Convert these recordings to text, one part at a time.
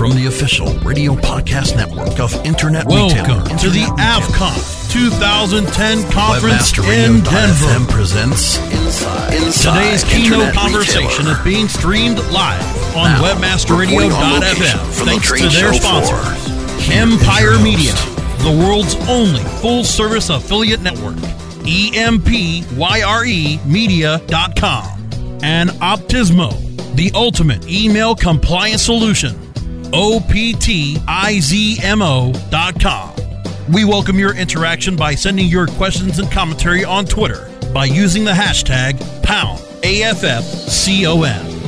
from the official radio podcast network of Internet Welcome Retailer, to the AFCON 2010 conference in Denver. presents Inside. Inside Today's keynote conversation Retailer. is being streamed live on Now, reporting on location webmasterradio.fm from the thanks to their sponsors. floor. Here is Empyre Media, the world's only full service affiliate network. E EMPYREmedia.com. And Optizmo, the ultimate email compliance solution. OPTIZMO.com. We welcome your interaction by sending your questions and commentary on Twitter by using the hashtag pound AFFCON.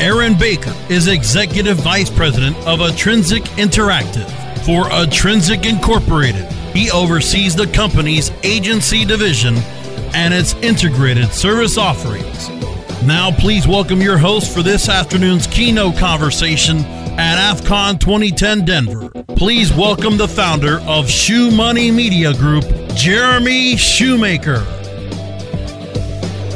Aaron Baker is Executive Vice President of Atrinsic Interactive for Atrinsic Incorporated. He oversees the company's agency division and its integrated service offerings. Now, please welcome your host for this afternoon's keynote conversation at AFCON 2010 Denver. Please welcome the founder of Shoe Money Media Group, Jeremy Shoemaker.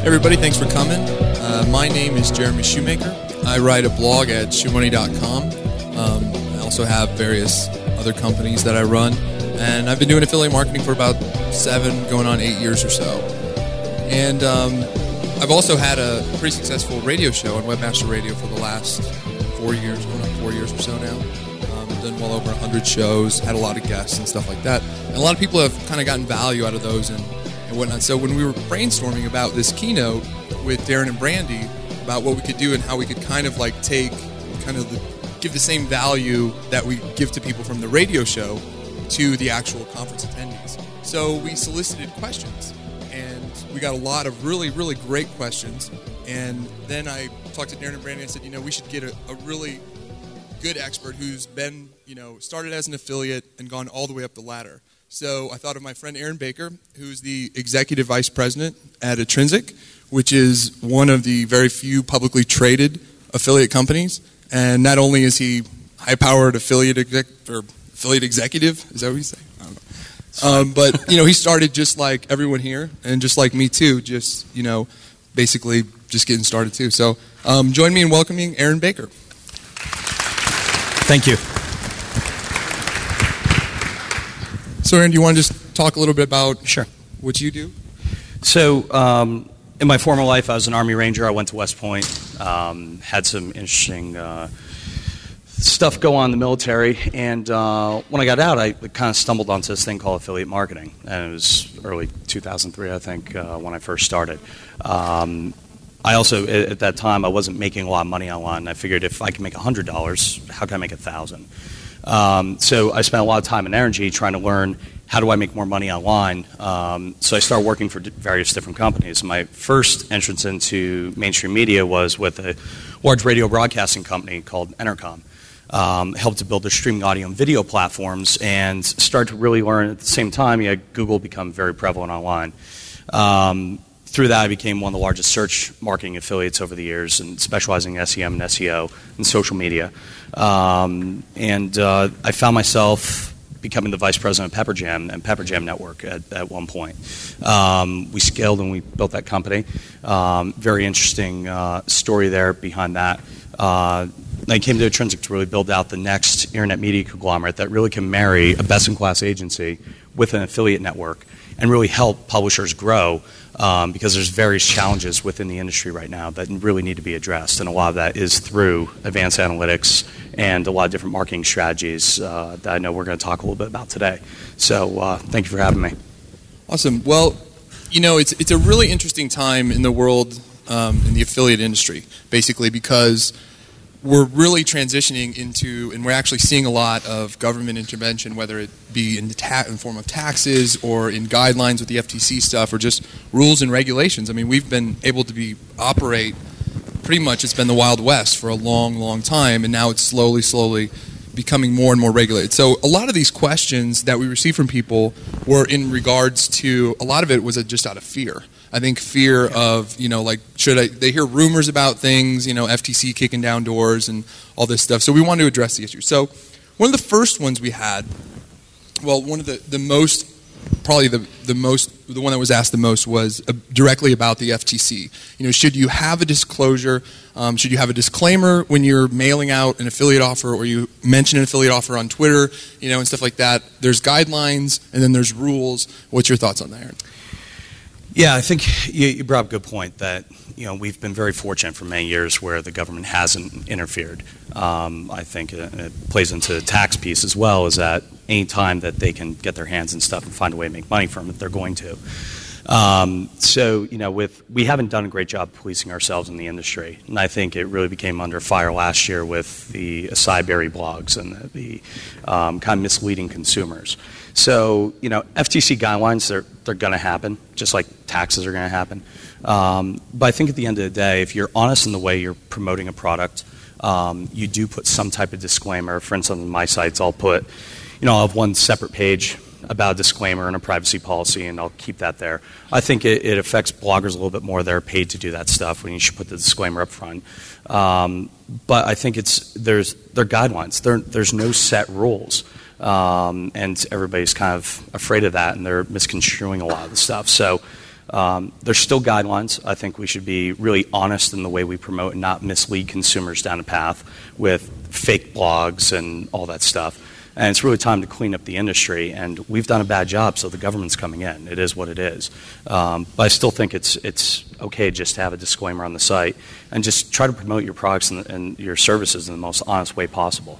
Everybody, thanks for coming. Uh, my name is Jeremy Shoemaker. I write a blog at shoemoney.com. Um, I also have various other companies that I run, and I've been doing affiliate marketing for about seven, going on eight years or so. And um, I've also had a pretty successful radio show on Webmaster Radio for the last four years, going on four years or so now. Um, done well over 100 shows, had a lot of guests and stuff like that. And a lot of people have kind of gotten value out of those and, and whatnot. So when we were brainstorming about this keynote with Darren and Brandy about what we could do and how we could kind of like take kind of the, give the same value that we give to people from the radio show to the actual conference attendees. So we solicited questions and we got a lot of really, really great questions. And then I talked to Darren and Brandon and said, you know, we should get a, a really good expert who's been, you know, started as an affiliate and gone all the way up the ladder. So I thought of my friend Aaron Baker, who's the executive vice president at Atrinsic, which is one of the very few publicly traded affiliate companies. And not only is he high-powered affiliate exec or affiliate executive, is that what you say? Um, but you know, he started just like everyone here, and just like me too. Just you know, basically just getting started too. So um, join me in welcoming Aaron Baker. Thank you. So Aaron, do you want to just talk a little bit about Sure. what you do? So, um, in my former life, I was an Army Ranger. I went to West Point, um, had some interesting uh, stuff go on in the military, and uh, when I got out, I kind of stumbled onto this thing called affiliate marketing, and it was early 2003, I think, uh, when I first started. Um, I also, at at that time, I wasn't making a lot of money online. and I figured if I can make $100, how can I make a 1000 um, so I spent a lot of time and energy trying to learn how do I make more money online. Um, so I started working for various different companies. My first entrance into mainstream media was with a large radio broadcasting company called Entercom. Um, helped to build their streaming audio and video platforms and started to really learn at the same time. You had Google become very prevalent online. Um, through that, I became one of the largest search marketing affiliates over the years and specializing in SEM and SEO and social media. Um, and uh, I found myself becoming the vice president of Pepperjam and Pepperjam Network at, at one point. Um, we scaled and we built that company. Um, very interesting uh, story there behind that. Uh, I came to Atrinsic to really build out the next internet media conglomerate that really can marry a best in class agency with an affiliate network and really help publishers grow um, because there's various challenges within the industry right now that really need to be addressed, and a lot of that is through advanced analytics and a lot of different marketing strategies uh, that I know we're going to talk a little bit about today. So, uh, thank you for having me. Awesome. Well, you know, it's it's a really interesting time in the world um, in the affiliate industry, basically because we're really transitioning into, and we're actually seeing a lot of government intervention, whether it be in the ta- in form of taxes or in guidelines with the FTC stuff, or just rules and regulations. I mean, we've been able to be operate pretty much. It's been the Wild West for a long, long time, and now it's slowly, slowly becoming more and more regulated. So a lot of these questions that we receive from people were in regards to a lot of it was just out of fear. I think fear of you know like should I they hear rumors about things you know FTC kicking down doors and all this stuff. So we wanted to address the issue. So one of the first ones we had, well, one of the the most probably the the most the one that was asked the most was uh, directly about the FTC. You know, should you have a disclosure? Um, should you have a disclaimer when you're mailing out an affiliate offer or you mention an affiliate offer on Twitter? You know, and stuff like that. There's guidelines and then there's rules. What's your thoughts on that? Aaron? Yeah, I think you, you brought up a good point that you know we've been very fortunate for many years where the government hasn't interfered. Um, I think it, it, plays into the tax piece as well. Is that any time that they can get their hands in stuff and find a way to make money from it, they're going to. Um, so you know, with we haven't done a great job policing ourselves in the industry, and I think it really became under fire last year with the acai blogs and the, the um, kind of misleading consumers. So, you know, FTC guidelines, they're, they're going to happen, just like taxes are going to happen. Um, but I think at the end of the day, if you're honest in the way you're promoting a product, um, you do put some type of disclaimer. For instance, on my sites, I'll put, you know, I'll have one separate page about a disclaimer and a privacy policy, and I'll keep that there. I think it, it affects bloggers a little bit more. They're paid to do that stuff when you should put the disclaimer up front. Um, but I think it's there's there are guidelines. There, there's no set rules. Um, and everybody's kind of afraid of that, and they're misconstruing a lot of the stuff. So um, there's still guidelines. I think we should be really honest in the way we promote and not mislead consumers down a path with fake blogs and all that stuff. And it's really time to clean up the industry. And we've done a bad job, so the government's coming in. It is what it is. Um, but I still think it's it's okay just to have a disclaimer on the site and just try to promote your products and, and your services in the most honest way possible.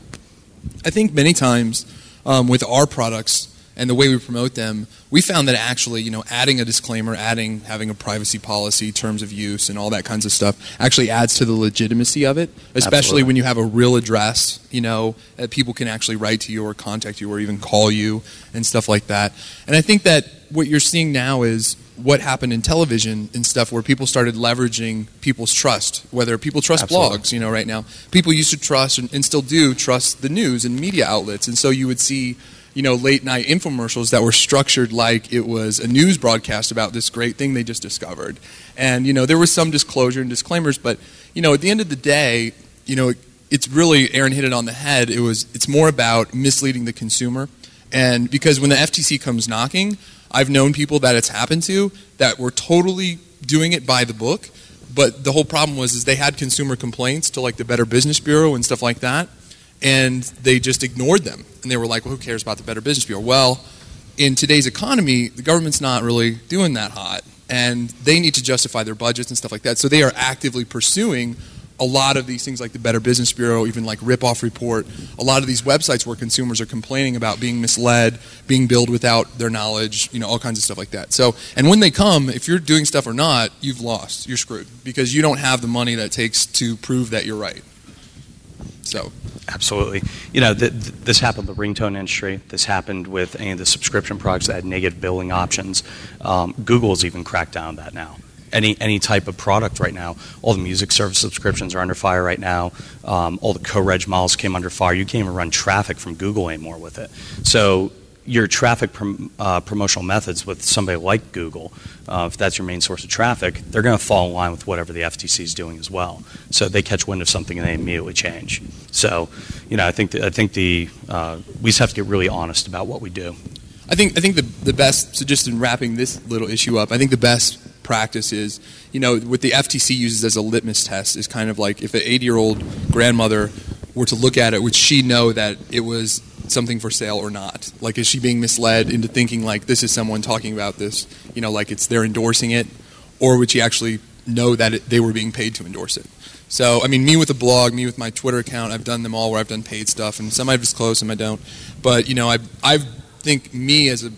I think many times um, with our products and the way we promote them, we found that actually, you know, adding a disclaimer, adding having a privacy policy, terms of use, and all that kinds of stuff actually adds to the legitimacy of it. Especially Absolutely. when you have a real address, you know, that people can actually write to you or contact you or even call you and stuff like that. And I think that what you're seeing now is what happened in television and stuff where people started leveraging people's trust whether people trust Absolutely. blogs you know right now. People used to trust and, and still do trust the news and media outlets. And so you would see you know late night infomercials that were structured like it was a news broadcast about this great thing they just discovered. And you know there was some disclosure and disclaimers but you know at the end of the day you know it's really aaron hit it on the head it was it's more about misleading the consumer. And because when the ftc comes knocking I've known people that it's happened to that were totally doing it by the book, but the whole problem was is they had consumer complaints to like the Better Business Bureau and stuff like that, and they just ignored them. And they were like, "Well, who cares about the Better Business Bureau?" Well, in today's economy, the government's not really doing that hot, and they need to justify their budgets and stuff like that. So they are actively pursuing a lot of these things like the Better Business Bureau, even like Ripoff Report, a lot of these websites where consumers are complaining about being misled, being billed without their knowledge, you know, all kinds of stuff like that. So, and when they come, if you're doing stuff or not, you've lost. You're screwed because you don't have the money that it takes to prove that you're right. So, Absolutely. You know, th- th- this happened with the ringtone industry. This happened with any of the subscription products that had negative billing options. Um, Google's even cracked down on that now. Any any type of product right now, all the music service subscriptions are under fire right now. Um, all the co-reg models came under fire. You can't even run traffic from Google anymore with it. So your traffic prom- uh, promotional methods with somebody like Google, uh, if that's your main source of traffic, they're going to fall in line with whatever the FTC is doing as well. So they catch wind of something and they immediately change. So, you know, I think the, I think the uh, we just have to get really honest about what we do. I think I think the the best. So just in wrapping this little issue up, I think the best practice is, you know, what the FTC uses as a litmus test is kind of like if an 80 year old grandmother were to look at it, would she know that it was something for sale or not? Like, is she being misled into thinking like this is someone talking about this, you know, like it's they're endorsing it, or would she actually know that it, they were being paid to endorse it? So, I mean, me with a blog, me with my Twitter account, I've done them all where I've done paid stuff, and some I've disclosed, some I don't. But you know, I I think me as a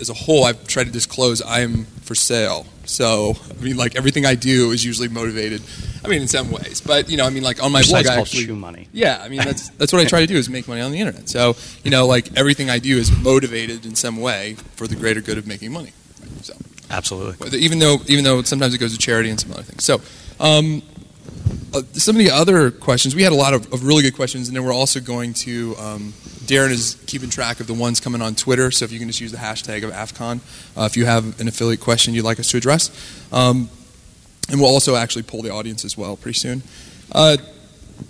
as a whole, I've tried to disclose I am for sale. So, I mean, like everything I do is usually motivated. I mean, in some ways, but you know, I mean, like on my Your blog, I called actually, Shoe Money. yeah, I mean, that's that's what I try to do is make money on the internet. So, you know, like everything I do is motivated in some way for the greater good of making money. So, Absolutely. even though even though sometimes it goes to charity and some other things. So, um, uh, some of the other questions we had a lot of, of really good questions, and then we're also going to. Um, Darren is keeping track of the ones coming on Twitter, so if you can just use the hashtag of AFCON uh, if you have an affiliate question you'd like us to address. Um, and we'll also actually poll the audience as well pretty soon. Uh,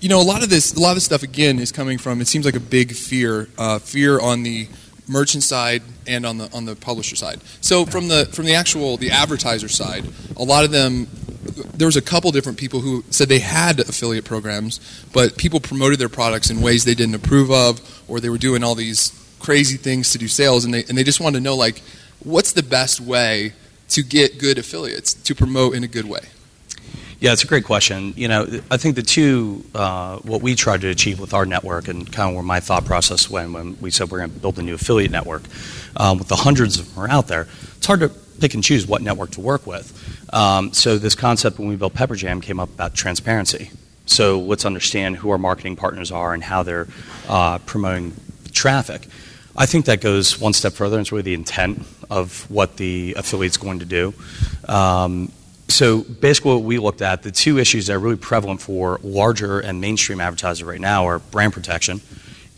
you know, a lot of this, a lot of this stuff again is coming from. It seems like a big fear, uh, fear on the merchant side and on the on the publisher side. So from the from the actual the advertiser side, a lot of them there was a couple different people who said they had affiliate programs, but people promoted their products in ways they didn't approve of, or they were doing all these crazy things to do sales, and they and they just wanted to know like, what's the best way to get good affiliates to promote in a good way. Yeah, it's a great question. You know, I think the two, uh, what we tried to achieve with our network, and kind of where my thought process went when we said we're going to build a new affiliate network, um, with the hundreds of them are out there, it's hard to pick and choose what network to work with. Um, so this concept when we built Pepperjam came up about transparency. So let's understand who our marketing partners are and how they're uh, promoting traffic. I think that goes one step further. And it's really the intent of what the affiliate's going to do. Um, so basically, what we looked at, the two issues that are really prevalent for larger and mainstream advertisers right now are brand protection.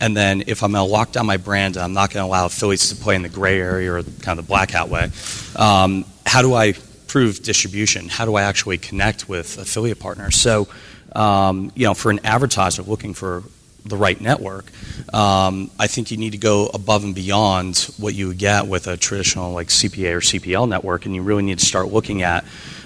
And then if I'm going to lock down my brand, I'm not going to allow affiliates to play in the gray area or kind of the black hat way. Um, how do I prove distribution? How do I actually connect with affiliate partners? So, um, you know, for an advertiser looking for the right network, um, I think you need to go above and beyond what you would get with a traditional like CPA or CPL network, and you really need to start looking at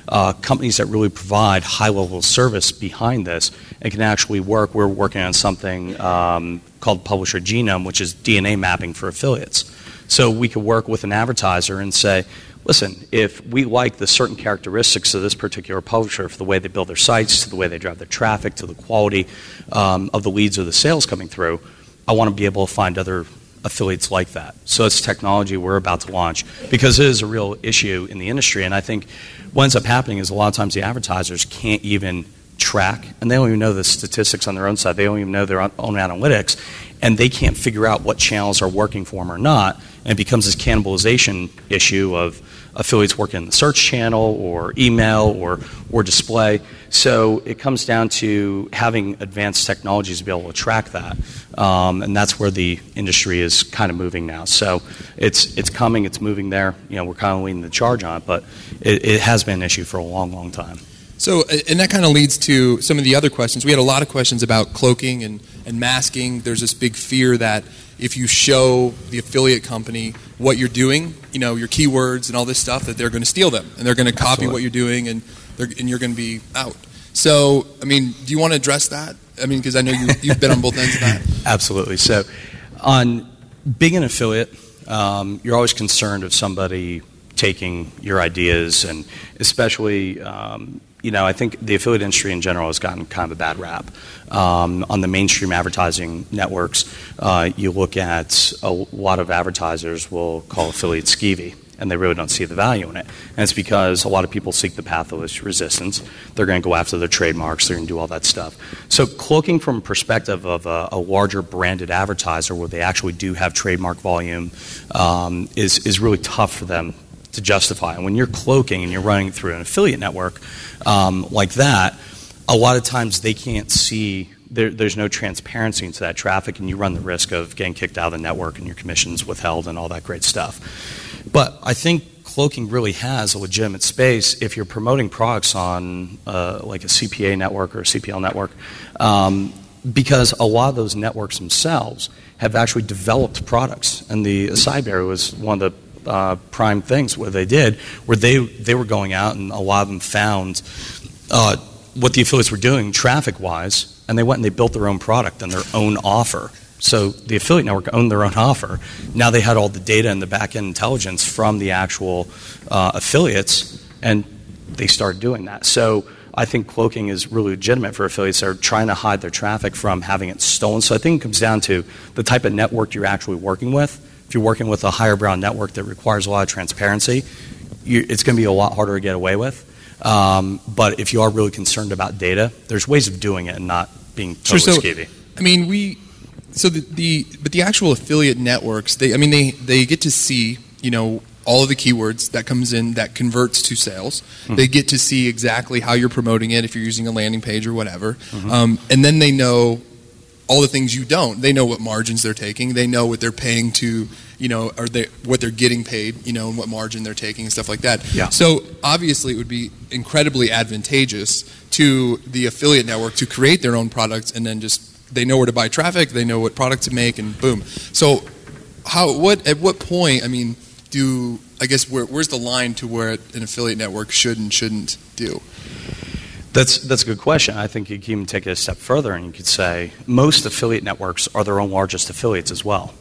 uh, companies that really provide high level service behind this and can actually work. We're working on something um, called Publisher Genome, which is DNA mapping for affiliates. So we could work with an advertiser and say, listen, if we like the certain characteristics of this particular publisher, for the way they build their sites, to the way they drive their traffic, to the quality um, of the leads or the sales coming through, I want to be able to find other affiliates like that. So it's technology we're about to launch because it is a real issue in the industry. And I think what ends up happening is a lot of times the advertisers can't even track, and they don't even know the statistics on their own side. They don't even know their own analytics, and they can't figure out what channels are working for them or not. And it becomes this cannibalization issue of affiliates working in the search channel or email or, or display. So it comes down to having advanced technologies to be able to track that. Um, and that's where the industry is kind of moving now. So it's, it's coming, it's moving there. You know, we're kind of leading the charge on it, but it, it has been an issue for a long, long time. So, and that kind of leads to some of the other questions. We had a lot of questions about cloaking and, and masking. There's this big fear that if you show the affiliate company what you're doing, you know, your keywords and all this stuff, that they're going to steal them and they're going to copy Absolutely. what you're doing and, and you're going to be out. So, I mean, do you want to address that? I mean, because I know you, you've been on both ends of that. Absolutely. So, on being an affiliate, um, you're always concerned of somebody taking your ideas, and especially, um, you know, I think the affiliate industry in general has gotten kind of a bad rap. Um, on the mainstream advertising networks, uh, you look at a lot of advertisers will call affiliates skeevy and they really don't see the value in it. And it's because a lot of people seek the path of least resistance. They're going to go after their trademarks, they're going to do all that stuff. So, cloaking from a perspective of a, a larger branded advertiser where they actually do have trademark volume um, is, is really tough for them to justify. And when you're cloaking and you're running through an affiliate network um, like that, a lot of times they can't see there, there's no transparency into that traffic, and you run the risk of getting kicked out of the network and your commissions withheld and all that great stuff. But I think cloaking really has a legitimate space if you're promoting products on uh, like a CPA network or a CPL network, um, because a lot of those networks themselves have actually developed products. And the berry was one of the uh, prime things where they did, where they they were going out and a lot of them found uh, what the affiliates were doing traffic wise, and they went and they built their own product and their own offer so the affiliate network owned their own offer. Now they had all the data and the back end intelligence from the actual uh, affiliates, and they started doing that. So I think cloaking is really legitimate for affiliates that are trying to hide their traffic from having it stolen. So I think it comes down to the type of network you're actually working with. If you're working with a higher brown network that requires a lot of transparency, you, it's going to be a lot harder to get away with. Um, but if you are really concerned about data, there's ways of doing it and not being totally Sure, so- skeevy. I mean, we so the, the but the actual affiliate networks, they I mean they they get to see you know all of the keywords that comes in that converts to sales. They get to see exactly how you're promoting it if you're using a landing page or whatever, um, and then they know all the things you don't. They know what margins they're taking. They know what they're paying to, you know, or they what they're getting paid, you know, and what margin they're taking and stuff like that. Yeah. So obviously, it would be incredibly advantageous to the affiliate network to create their own products and then just they know where to buy traffic, they know what product to make, and boom. So how what at what point? I mean, do I guess where, where's the line to where an affiliate network should and shouldn't do? That's that's a good question. I think you can even take it a step further, and you could say most affiliate networks are their own largest affiliates as well.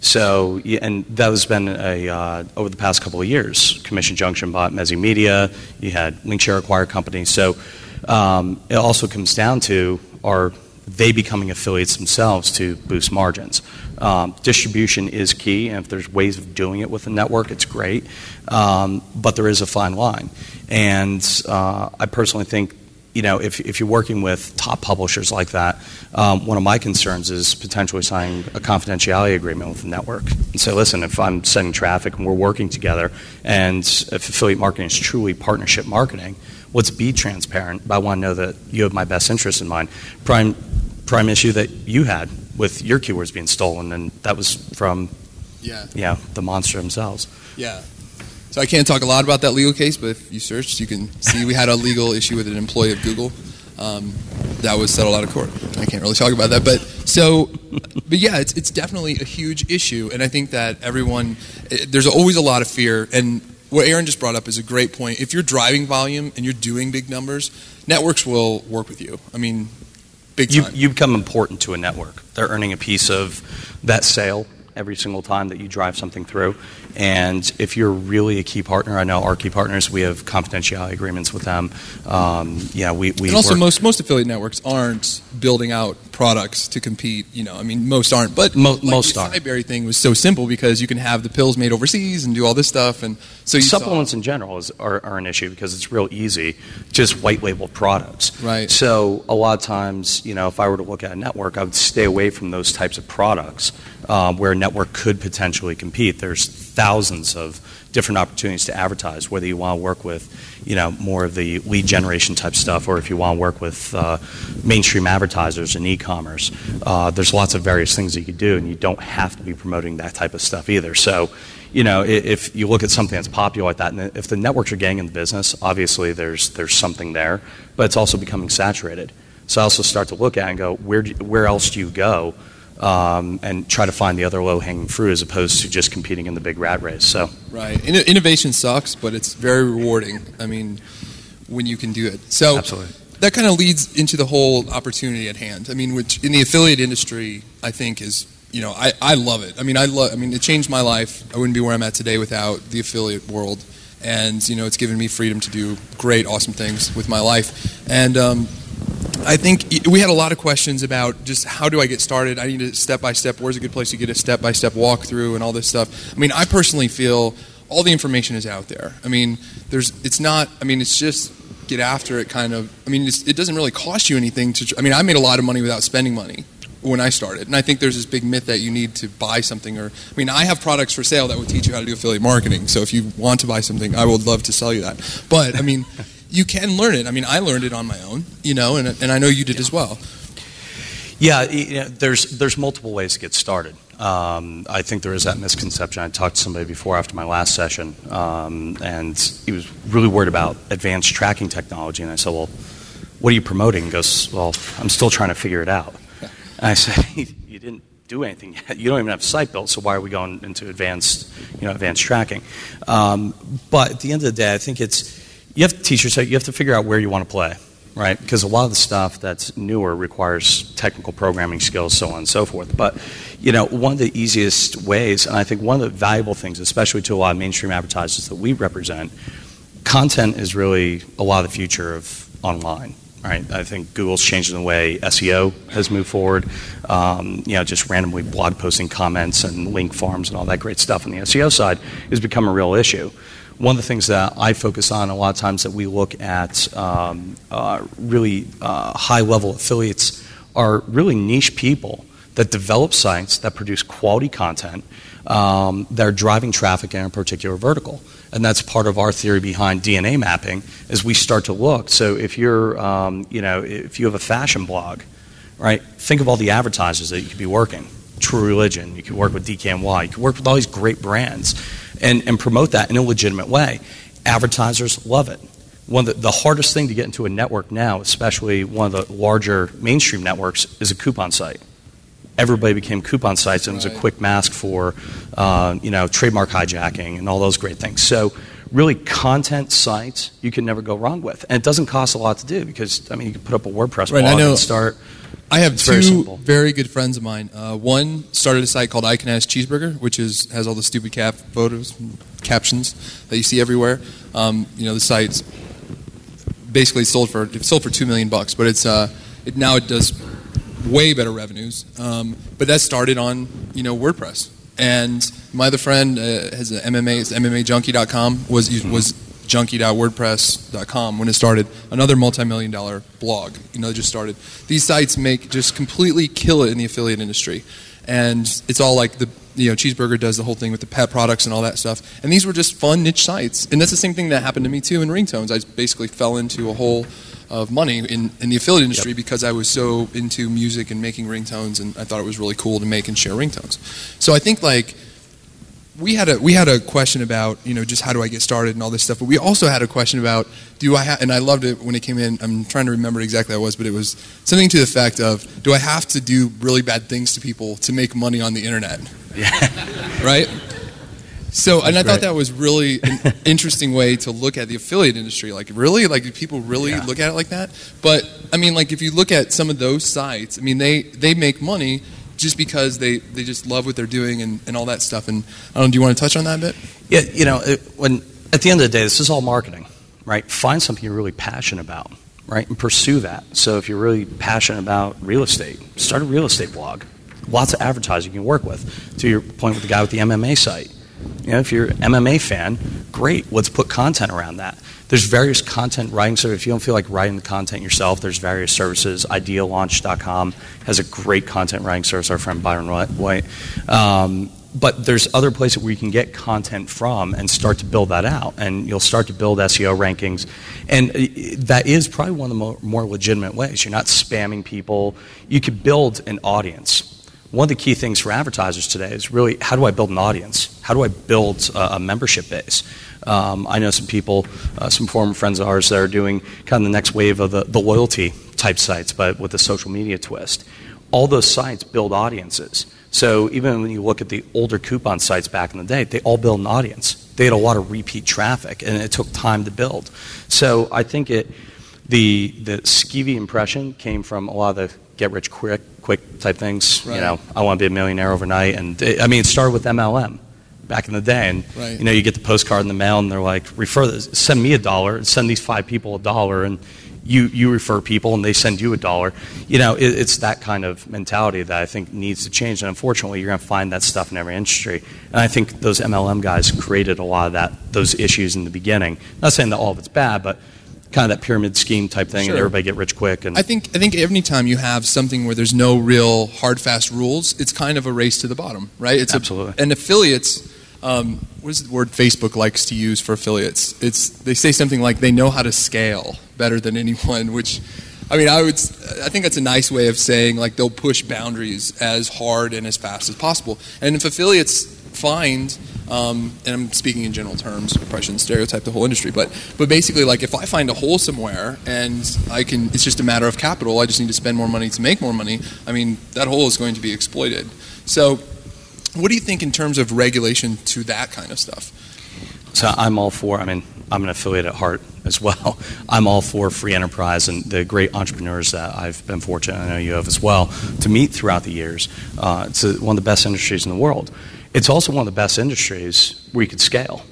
So, and that has been a uh, over the past couple of years. Commission Junction bought MeziMedia. You had Linkshare acquire companies. So, um, it also comes down to are they becoming affiliates themselves to boost margins. Um, distribution is key, and if there's ways of doing it with a network, it's great. Um, but there is a fine line, and uh, I personally think you know, if, if you're working with top publishers like that, um, one of my concerns is potentially signing a confidentiality agreement with the network and say, listen, if I'm sending traffic and we're working together, and if affiliate marketing is truly partnership marketing, let's be transparent. But I want to know that you have my best interest in mind. Prime prime issue that you had with your keywords being stolen, and that was from yeah, yeah, the monster themselves. Yeah. So I can't talk a lot about that legal case, but if you searched, you can see we had a legal issue with an employee of Google. Um, that was settled out of court. I can't really talk about that, but so, but yeah, it's it's definitely a huge issue, and I think that everyone it, there's always a lot of fear, and what Aaron just brought up is a great point. If you're driving volume and you're doing big numbers, networks will work with you. I mean, big You, time. you become important to a network. They're earning a piece of that sale every single time that you drive something through. And if you're really a key partner, I know our key partners, we have confidentiality agreements with them. Um, yeah, we, we and also, work- most most affiliate networks aren't building out products to compete. You know, I mean, most aren't. But Mo- like most the aren't. acai berry thing was so simple because you can have the pills made overseas and do all this stuff, and so you supplements saw, in general is, are, are an issue because it's real easy, just white label products. Right. So a lot of times, you know, if I were to look at a network, I would stay away from those types of products um, where a network could potentially compete. There's thousands of different opportunities to advertise, whether you want to work with, you know, more of the lead generation type stuff, or if you want to work with uh, mainstream advertisers and e-commerce. Uh, there's lots of various things that you could do, and you don't have to be promoting that type of stuff either. So, you know, if you look at something that's popular like that, and if the networks are getting in the business, obviously there's there's something there, but it's also becoming saturated. So I also start to look at and go, where do, where else do you go? Um, and try to find the other low-hanging fruit as opposed to just competing in the big rat race. So right. Inno- innovation sucks, but it's very rewarding. I mean, when you can do it. So Absolutely. that kind of leads into the whole opportunity at hand. I mean, which in the affiliate industry, I think is you know I, I love it. I mean, I love. I mean, it changed my life. I wouldn't be where I'm at today without the affiliate world. And you know, it's given me freedom to do great, awesome things with my life. And um, I think we had a lot of questions about just how do I get started. I need a step by step. Where's a good place to get a step by step walkthrough and all this stuff. I mean, I personally feel all the information is out there. I mean, there's it's not. I mean, it's just get after it. Kind of. I mean, it doesn't really cost you anything to. I mean, I made a lot of money without spending money when I started, and I think there's this big myth that you need to buy something. Or I mean, I have products for sale that would teach you how to do affiliate marketing. So if you want to buy something, I would love to sell you that. But I mean. You can learn it. I mean, I learned it on my own, you know, and, and I know you did as well. Yeah, you know, there's there's multiple ways to get started. Um, I think there is that misconception. I talked to somebody before after my last session, um, and he was really worried about advanced tracking technology. And I said, "Well, what are you promoting?" He goes, "Well, I'm still trying to figure it out." And I said, "You didn't do anything yet. You don't even have a site built. So why are we going into advanced, you know, advanced tracking?" Um, but at the end of the day, I think it's you have to. You have to figure out where you want to play right? Because a lot of the stuff that's newer requires technical programming skills, so on and so forth. But you know, one of the easiest ways, and I think one of the valuable things, especially to a lot of mainstream advertisers that we represent, content is really a lot of the future of online. Right, I think Google's changing the way SEO has moved forward. Um, you know, just randomly blog posting comments and link farms and all that great stuff on the SEO side has become a real issue one of the things that I focus on a lot of times that we look at um, uh, really uh, high level affiliates are really niche people that develop sites that produce quality content um, that are driving traffic in a particular vertical. And that's part of our theory behind DNA mapping as we start to look. So if you're, um, you know, if you have a fashion blog, right, think of all the advertisers that you could be working. True Religion, you could work with DKNY, you could work with all these great brands and, and promote that in a legitimate way. Advertisers love it. One of the, the hardest thing to get into a network now, especially one of the larger mainstream networks, is a coupon site. everybody became coupon sites, and it was a quick mask for, uh, you know, trademark hijacking and all those great things. So, really, content sites you can never go wrong with, and it doesn't cost a lot to do because I mean, you can put up a WordPress Right, I blog and start. I have It's two very very, good friends of mine. Uh, one started a site called I Can Has Cheezburger, which is has all the stupid cap photos, and captions that you see everywhere. Um, you know, the site's basically sold for it sold for two million bucks, but it's uh, it now it does way better revenues. Um, but that started on you know WordPress. And my other friend uh, has an MMA, it's MMAJunkie.com was was junkie.wordpress.com when it started. Another multi-million dollar blog. You know, just started. These sites make just completely kill it in the affiliate industry, and it's all like the you know Cheezburger does the whole thing with the pet products and all that stuff. And these were just fun niche sites, and that's the same thing that happened to me too in ringtones. I basically fell into a hole of money in, in the affiliate industry because I was so into music and making ringtones, and I thought it was really cool to make and share ringtones. So I think like we had a we had a question about you know just how do I get started and all this stuff, but we also had a question about do I have and I loved it when it came in. I'm trying to remember exactly what it was, but it was something to the effect of do I have to do really bad things to people to make money on the internet? Yeah. right? So, and I thought that was really an interesting way to look at the affiliate industry. Like, really, like do people really Yeah. look at it like that? But I mean, like if you look at some of those sites, I mean, they they make money just because they they just love what they're doing and, and all that stuff. And I don't. Do you want to touch on that a bit? Yeah, you know, it, when at the end of the day, this is all marketing, right? Find something you're really passionate about, right, and pursue that. So if you're really passionate about real estate, start a real estate blog. Lots of advertising you can work with. To your point with the guy with the MMA site, you know, if you're an MMA fan, great. Let's put content around that. There's various content writing. So if you don't feel like writing the content yourself, there's various services. Idealaunch.com has a great content writing service. Our friend Byron White. Um, but there's other places where you can get content from and start to build that out and you'll start to build seo rankings and uh, that is probably one of the more, legitimate ways you're not spamming people you could build an audience one of the key things for advertisers today is really how do i build an audience how do i build a membership base um, i know some people uh, some former friends of ours that are doing kind of the next wave of the, the loyalty type sites but with a social media twist all those sites build audiences. So even when you look at the older coupon sites back in the day, they all build an audience. They had a lot of repeat traffic, and it took time to build. So I think it, the the skeevy impression came from a lot of the get rich quick quick type things. Right. You know, I want to be a millionaire overnight, and it, I mean, it started with MLM back in the day, and Right. you know, you get the postcard in the mail, and they're like, refer this, send me a dollar, send these five people a dollar, and you you refer people, and they send you a dollar. You know, it, it's that kind of mentality that I think needs to change, and unfortunately, you're going to find that stuff in every industry. And I think those MLM guys created a lot of that those issues in the beginning. Not saying that all of it's bad, but kind of that pyramid scheme type thing, Sure. and everybody get rich quick. And I think I think any time you have something where there's no real hard fast rules, it's kind of a race to the bottom, right? It's a- Absolutely. and affiliates. Um, what is the word Facebook likes to use for affiliates? It's they say something like they know how to scale better than anyone, which. I mean, I would. I think that's a nice way of saying like they'll push boundaries as hard and as fast as possible. And if affiliates find, um, and I'm speaking in general terms, I probably shouldn't stereotype the whole industry, but but basically, like if I find a hole somewhere and I can, it's just a matter of capital. I just need to spend more money to make more money. I mean, that hole is going to be exploited. So, what do you think in terms of regulation to that kind of stuff? So I'm all for. I mean, I'm an affiliate at heart as well. I'm all for free enterprise and the great entrepreneurs that I've been fortunate. I know you have as well to meet throughout the years. Uh, it's a, one of the best industries in the world. It's also one of the best industries where you could scale.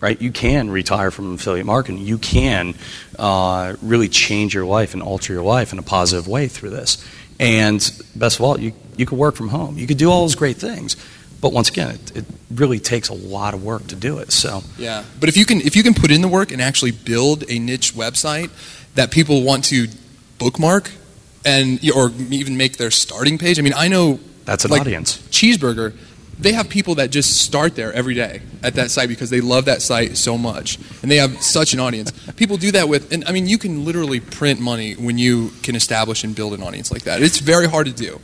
Right, you can retire from affiliate marketing. You can uh, really change your life and alter your life in a positive way through this. And best of all, you you could work from home. You could do all those great things. But once again, it, it really takes a lot of work to do it. So Yeah, but if you can if you can put in the work and actually build a niche website that people want to bookmark and or even make their starting page. I mean, I know that's an Like- audience. Cheezburger, they have people that just start there every day at that site because they love that site so much and they have such an audience. People do that with and I mean you can literally print money when you can establish and build an audience like that. It's very hard to do.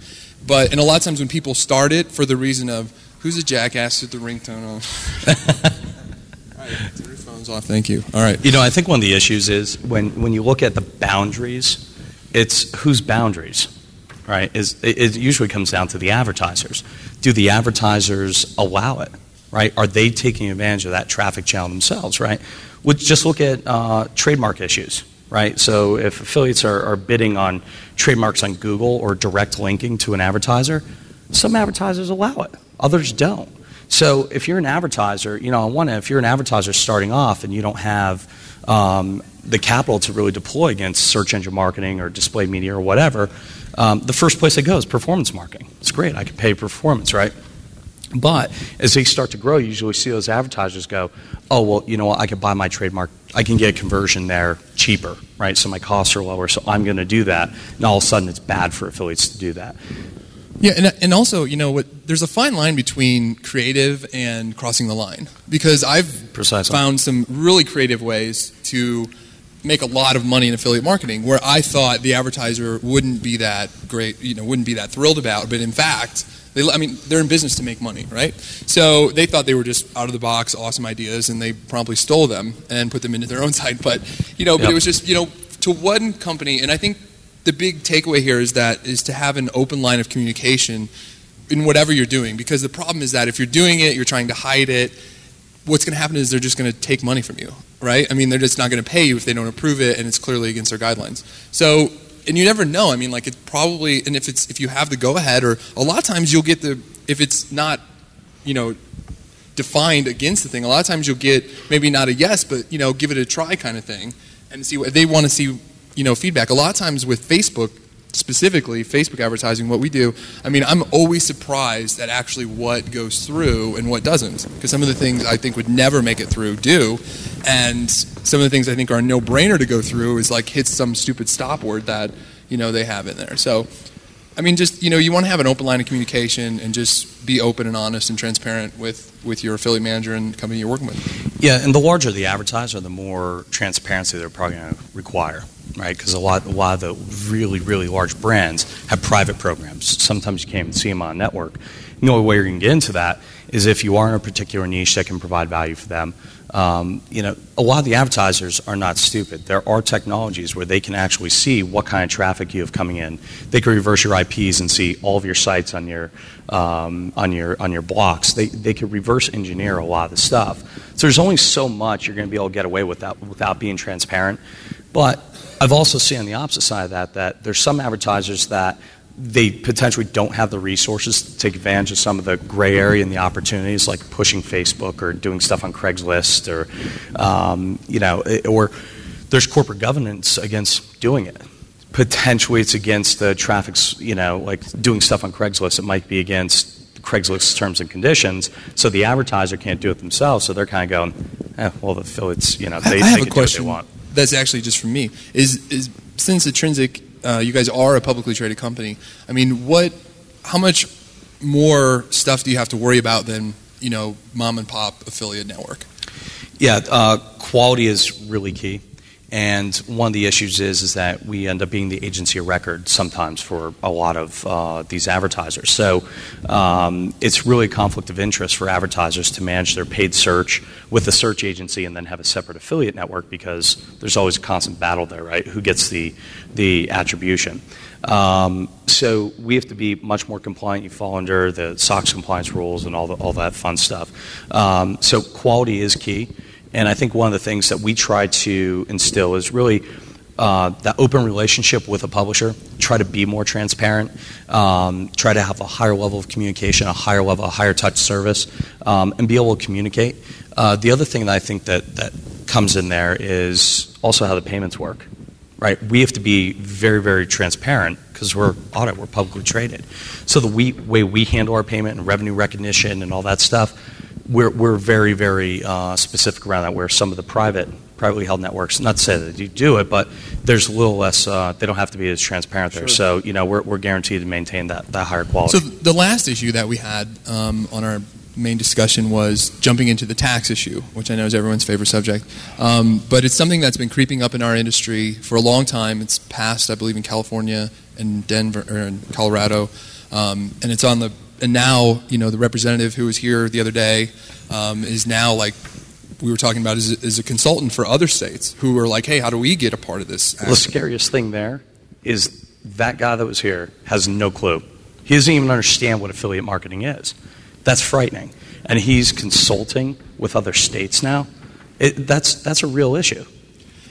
But and a lot of times when people start it for the reason of who's a jackass with the ringtone on. All right, turn your phones off. Thank you. All right. You know, I think one of the issues is when, when you look at the boundaries, it's whose boundaries, right, is it, usually comes down to the advertisers. Do the advertisers allow it? Right? Are they taking advantage of that traffic channel themselves? Right? Just look at uh, trademark issues. Right? So if affiliates are, are bidding on trademarks on Google or direct linking to an advertiser, some advertisers allow it, others don't. So if you're an advertiser, you know, I want to, if you're an advertiser starting off and you don't have um, the capital to really deploy against search engine marketing or display media or whatever, um, the first place they go is performance marketing. It's great. I can pay performance, right? But as they start to grow, you usually see those advertisers go, oh, well, you know what, I can buy my trademark, I can get a conversion there cheaper, right? So my costs are lower, so I'm going to do that. And all of a sudden, it's bad for affiliates to do that. Yeah, and, and also, you know, what, there's a fine line between creative and crossing the line because I've Precisely. found some really creative ways to make a lot of money in affiliate marketing where I thought the advertiser wouldn't be that great, you know, wouldn't be that thrilled about, but in fact, they, I mean, they're in business to make money, right? So they thought they were just out of the box, awesome ideas, and they promptly stole them and put them into their own site. But you know, but it was just you know to one company, and I think the big takeaway here is that is to have an open line of communication in whatever you're doing because the problem is that if you're doing it you're trying to hide it what's going to happen is they're just going to take money from you right? I mean they're just not going to pay you if they don't approve it and it's clearly against their guidelines. So and you never know. I mean like it's probably and if it's if you have the go ahead or a lot of times you'll get the if it's not you know defined against the thing a lot of times you'll get maybe not a yes but you know give it a try kind of thing and see what they want to see you know feedback. A lot of times with facebook specifically facebook advertising what we do i mean i'm always surprised at actually what goes through and what doesn't because some of the things i think would never make it through do. And some of the things i think are a no-brainer to go through is like hit some stupid stop word that you know they have in there. So I mean, just you know, you want to have an open line of communication and just be open and honest and transparent with with your affiliate manager and company you're working with. Yeah, and the larger the advertiser, the more transparency they're probably going to require, right? Because a lot, a lot of the really, really large brands have private programs. Sometimes you can't even see them on a network. The only way going to get into that is if you are in a particular niche that can provide value for them. Um, you know, a lot of the advertisers are not stupid. There are technologies where they can actually see what kind of traffic you have coming in. They can reverse your IPs and see all of your sites on your um, on your on your blocks. They they could reverse engineer a lot of the stuff. So there's only so much you're going to be able to get away with that without being transparent. But I've also seen on the opposite side of that that there's some advertisers that they potentially don't have the resources to take advantage of some of the gray area and the opportunities, like pushing Facebook or doing stuff on Craigslist, or um, you know, or there's corporate governance against doing it. Potentially, it's against the traffic's, you know, like doing stuff on Craigslist. It might be against Craigslist's terms and conditions, so the advertiser can't do it themselves. So they're kind of going, eh, well, the affiliates, you know, they, I, they have can a do question what they want. That's actually just for me. Is is since Atrinsic, uh, you guys are a publicly traded company. I mean, what, how much more stuff do you have to worry about than you know mom and pop affiliate network? Yeah, uh, quality is really key. And one of the issues is is that we end up being the agency of record sometimes for a lot of uh, these advertisers. So um, it's really a conflict of interest for advertisers to manage their paid search with a search agency and then have a separate affiliate network because there's always a constant battle there, right? Who gets the the attribution? Um, so we have to be much more compliant. You fall under the SOX compliance rules and all the, all that fun stuff. Um, so quality is key. And I think one of the things that we try to instill is really uh, that open relationship with a publisher. Try to be more transparent. Um, try to have a higher level of communication, a higher level, a higher touch service, um, and be able to communicate. Uh, the other thing that I think that, that comes in there is also how the payments work. Right? We have to be very, very transparent because we're audit, we're publicly traded. So the we, way we handle our payment and revenue recognition and all that stuff, we're, we're very, very uh, specific around that. Where some of the private, privately held networks, not to say that you do it, but there's a little less. Uh, they don't have to be as transparent there. So you know, we're, we're guaranteed to maintain that, that higher quality. So the last issue that we had um, on our main discussion was jumping into the tax issue, which I know is everyone's favorite subject. Um, but it's something that's been creeping up in our industry for a long time. It's passed, I believe, in California and Denver or in Colorado, um, and it's on the. And now, you know, the representative who was here the other day um, is now like we were talking about is, is a consultant for other states who are like, hey, how do we get a part of this? the scariest thing there is that guy that was here has no clue. He doesn't even understand what affiliate marketing is. That's frightening. And he's consulting with other states now. It, that's, that's a real issue.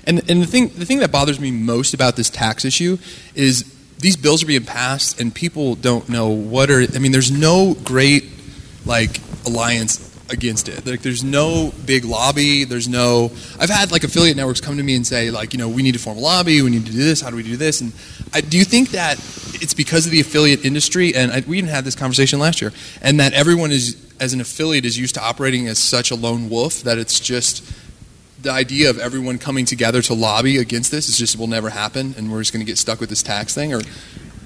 And, and the, thing, the thing that bothers me most about this tax issue is these bills are being passed and people don't know what are, I mean, there's no great like alliance against it. Like, there's no big lobby. There's no. I've had like affiliate networks come to me and say like, you know, we need to form a lobby. We need to do this. How do we do this? And I, do you think that it's because of the affiliate industry? And I, we even had this conversation last year, and that everyone is as an affiliate is used to operating as such a lone wolf that it's just the idea of everyone coming together to lobby against this is just will never happen, and we're just going to get stuck with this tax thing, or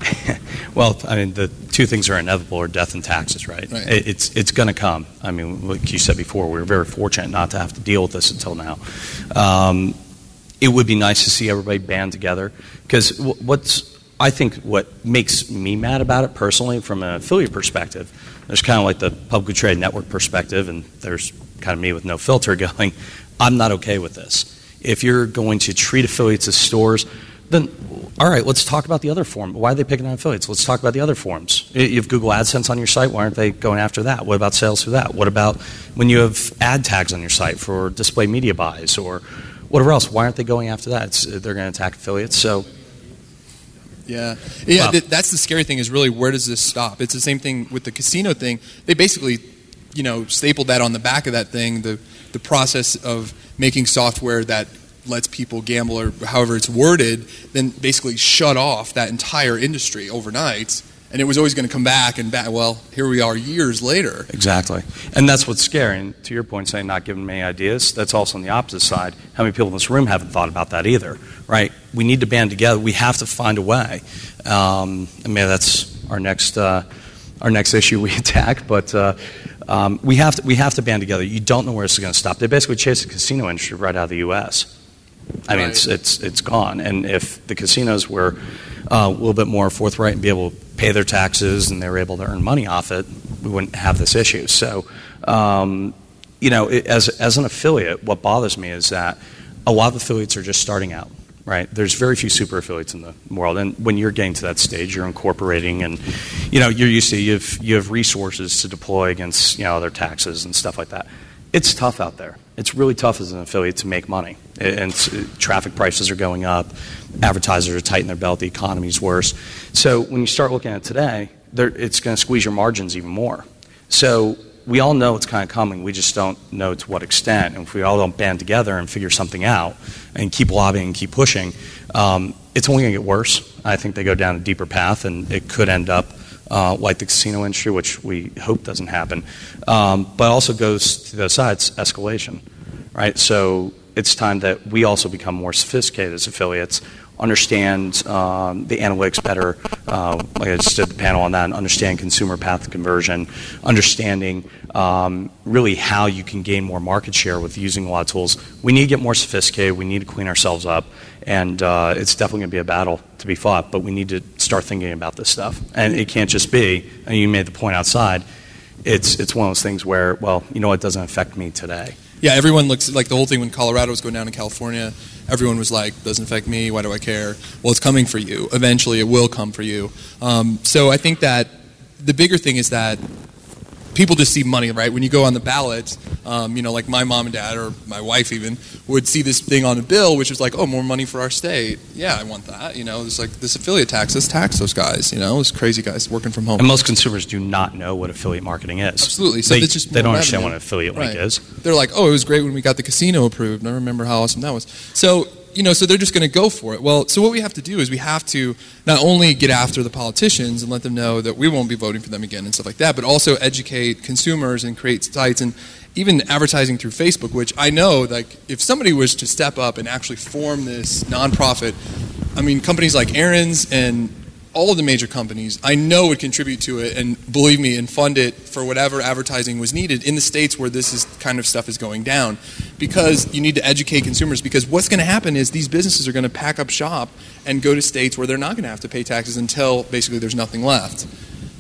well, I mean, the two things are inevitable: are death and taxes, right? Right. It- It's it's going to come. I mean, like you said before, we were very fortunate not to have to deal with this until now. Um, it would be nice to see everybody band together because what's I think what makes me mad about it personally, from an affiliate perspective, there's kind of like the publicly traded network perspective, and there's kind of me with no filter going. I'm not okay with this. If you're going to treat affiliates as stores, then all right, let's talk about the other form. Why are they picking on affiliates? Let's talk about the other forms. You have Google AdSense on your site. Why aren't they going after that? What about sales through that? What about when you have ad tags on your site for display media buys or whatever else? Why aren't they going after that? It's, they're going to attack affiliates. So Yeah, yeah. Wow. th- that's the scary thing. Is really where does this stop? It's the same thing with the casino thing. They basically, you know, stapled that on the back of that thing. The the process of making software that lets people gamble or however it's worded, then basically shut off that entire industry overnight. And it was always going to come back and back. Well, here we are years later. Exactly. And that's what's scary. And to your point, saying not giving me ideas, that's also on the opposite side. How many people in this room haven't thought about that either, right? We need to band together. We have to find a way. Um, I mean, that's our next, uh, our next issue we attack, but uh, um, we, have to, we have to band together. You don't know where this is going to stop. They basically chased the casino industry right out of the U.S. I mean, it's, it's, it's gone. And if the casinos were uh, a little bit more forthright and be able to pay their taxes and they were able to earn money off it, we wouldn't have this issue. So, um, you know, it, as, as an affiliate, what bothers me is that a lot of affiliates are just starting out. Right, there's very few super affiliates in the world, and when you're getting to that stage, you're incorporating, and you know you're used to you have you have resources to deploy against you know other taxes and stuff like that. It's tough out there. It's really tough as an affiliate to make money, and traffic prices are going up, advertisers are tightening their belt, the economy's worse. So when you start looking at it today, it's going to squeeze your margins even more. So we all know it's kind of coming. We just don't know to what extent. And if we all don't band together and figure something out and keep lobbying and keep pushing, um, it's only going to get worse. I think they go down a deeper path, and it could end up uh, like the casino industry, which we hope doesn't happen. Um, but also goes to the other side, escalation, right? So it's time that we also become more sophisticated as affiliates, understand um, the analytics better, uh, like I just did the panel on that, and understand consumer path conversion, understanding um, really how you can gain more market share with using a lot of tools. We need to get more sophisticated. We need to clean ourselves up, and uh, it's definitely going to be a battle to be fought. But we need to start thinking about this stuff, and it can't just be. And you made the point outside. It's it's one of those things where, well, you know, it doesn't affect me today. Yeah, everyone looks like the whole thing when Colorado was going down in California. Everyone was like, "Doesn't affect me. Why do I care?" Well, it's coming for you. Eventually, it will come for you. Um, so I think that the bigger thing is that people just see money, right? When you go on the ballot, um, you know, like my mom and dad or my wife even would see this thing on a bill, which is like, "Oh, more money for our state." Yeah, I want that. You know, it's like this affiliate tax. Let's tax those guys. You know, those crazy guys working from home. And most consumers do not know what affiliate marketing is. Absolutely. So they, it's just they don't more understand what an affiliate link is. they're like, oh, it was great when we got the casino approved. And I remember how awesome that was. So, you know, so they're just going to go for it. Well, so what we have to do is we have to not only get after the politicians and let them know that we won't be voting for them again and stuff like that, but also educate consumers and create sites and even advertising through Facebook, which I know, like, if somebody was to step up and actually form this nonprofit, I mean, companies like Aaron's and all of the major companies I know would contribute to it and believe me and fund it for whatever advertising was needed in the states where this is kind of stuff is going down because you need to educate consumers because what's going to happen is these businesses are going to pack up shop and go to states where they're not going to have to pay taxes until basically there's nothing left.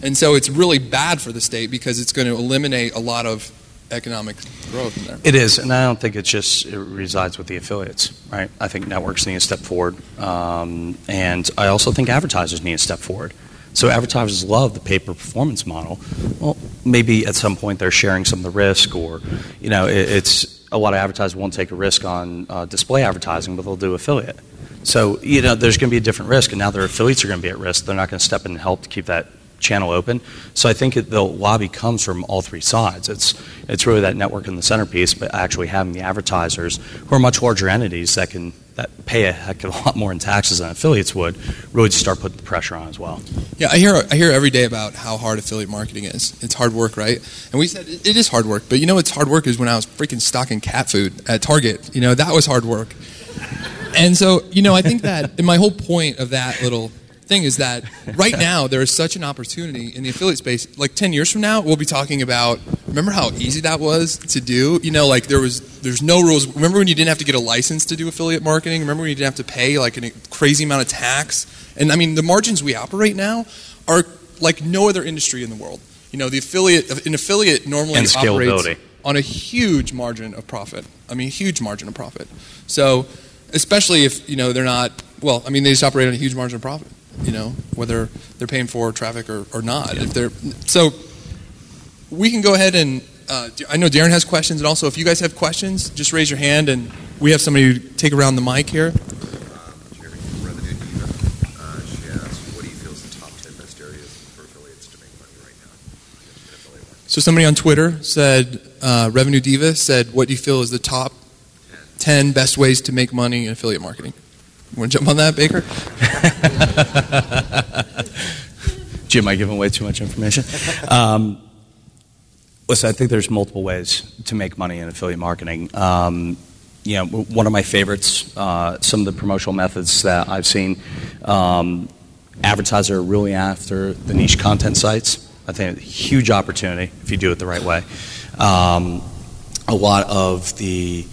And so it's really bad for the state because it's going to eliminate a lot of economic growth in there. It is, and I don't think it just it resides with the affiliates, right? I think networks need to step forward, um, and I also think advertisers need to step forward. So advertisers love the pay per performance model. Well, maybe at some point they're sharing some of the risk, or you know, it, it's a lot of advertisers won't take a risk on uh, display advertising, but they'll do affiliate. So you know, there's going to be a different risk, and now their affiliates are going to be at risk. They're not going to step in and help to keep that channel open. So I think it, the lobby comes from all three sides. It's it's really that network in the centerpiece, but actually having the advertisers who are much larger entities that can that pay a heck of a lot more in taxes than affiliates would really just start putting the pressure on as well. Yeah, I hear I hear every day about how hard affiliate marketing is. It's hard work, right? And we said it, is hard work, but you know what's hard work is when I was freaking stocking cat food at Target. You know that was hard work. And so, you know, I think that my whole point of that little thing is that right now there is such an opportunity in the affiliate space. Like ten years from now, we'll be talking about. Remember how easy that was to do? You know, like there was there's no rules. Remember when you didn't have to get a license to do affiliate marketing? Remember when you didn't have to pay like a crazy amount of tax? And I mean, the margins we operate now are like no other industry in the world. You know, the affiliate an affiliate normally operates on a huge margin of profit. I mean, huge margin of profit. So, especially if you know they're not well, I mean, they just operate on a huge margin of profit. You know, whether they're paying for traffic or, or not. If they're so, we can go ahead and uh, I know Darren has questions, and also if you guys have questions, just raise your hand, and we have somebody to take around the mic here. Jeremy from Revenue Diva. Uh, she asked, what do you feel is the top 10 best areas for affiliates to make money right now in affiliate marketing? So somebody on Twitter said, uh, Revenue Diva said, what do you feel is the top 10 best ways to make money in affiliate marketing? Want to jump on that, Baker? Jim, I giving away too much information? Um, listen, I think there's multiple ways to make money in affiliate marketing. Um, you know, one of my favorites, uh, some of the promotional methods that I've seen, um, advertisers are really after the niche content sites. I think a huge opportunity if you do it the right way. Um, a lot of the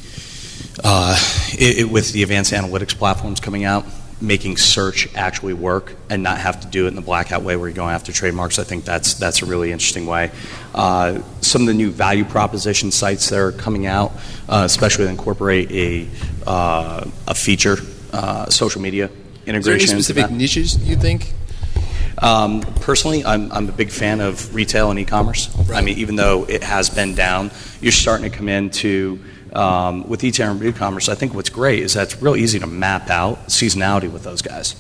uh, it, it- with the advanced analytics platforms coming out, making search actually work and not have to do it in the black hat way where you're going after trademarks. I think that's that's a really interesting way. Uh, some of the new value proposition sites that are coming out, uh, especially that incorporate a uh, a feature, uh, social media Is there any integration. specific niches you think? Um, personally, I'm, I'm a big fan of retail and e-commerce. I mean, even though it has been down, you're starting to come into with e-tail and e-commerce. I think what's great is that it's real easy to map out seasonality with those guys,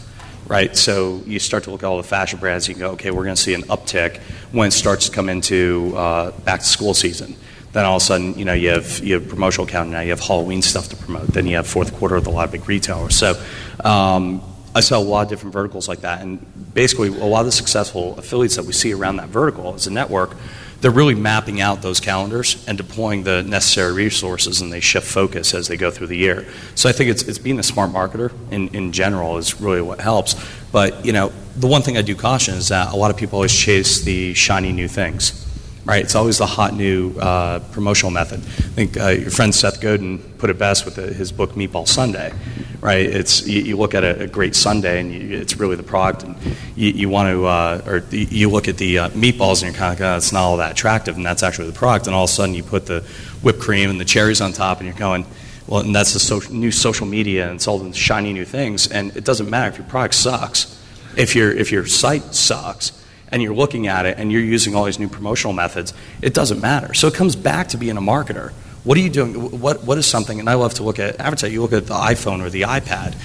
right? So you start to look at all the fashion brands. You go, okay, we're going to see an uptick when it starts to come into uh, back to school season. Then all of a sudden, you know, you have you have promotional calendar now. You have Halloween stuff to promote. Then you have fourth quarter with a lot of big retailers. So um, I saw a lot of different verticals like that, and basically a lot of the successful affiliates that we see around that vertical as a network, they're really mapping out those calendars and deploying the necessary resources, and they shift focus as they go through the year. So I think it's, it's being a smart marketer in, in general is really what helps. But you know, the one thing I do caution is that a lot of people always chase the shiny new things right? It's always the hot new uh, promotional method. I think uh, your friend Seth Godin put it best with the, his book Meatball Sundae, right? It's you, you look at a, a great sundae and you, it's really the product, and you, you want to, uh, or you- look at the uh, meatballs and you're kind of like, oh, it's not all that attractive, and that's actually the product, and all of a sudden you put the whipped cream and the cherries on top, and you're going. Well, and that's the social, new social media, and it's all the shiny new things. And it doesn't matter if your product sucks, if your if your site sucks, and you're looking at it and you're using all these new promotional methods, it doesn't matter. So it comes back to being a marketer. What are you doing? What, what is something, and I love to look at advertising, you look at the iPhone or the iPad,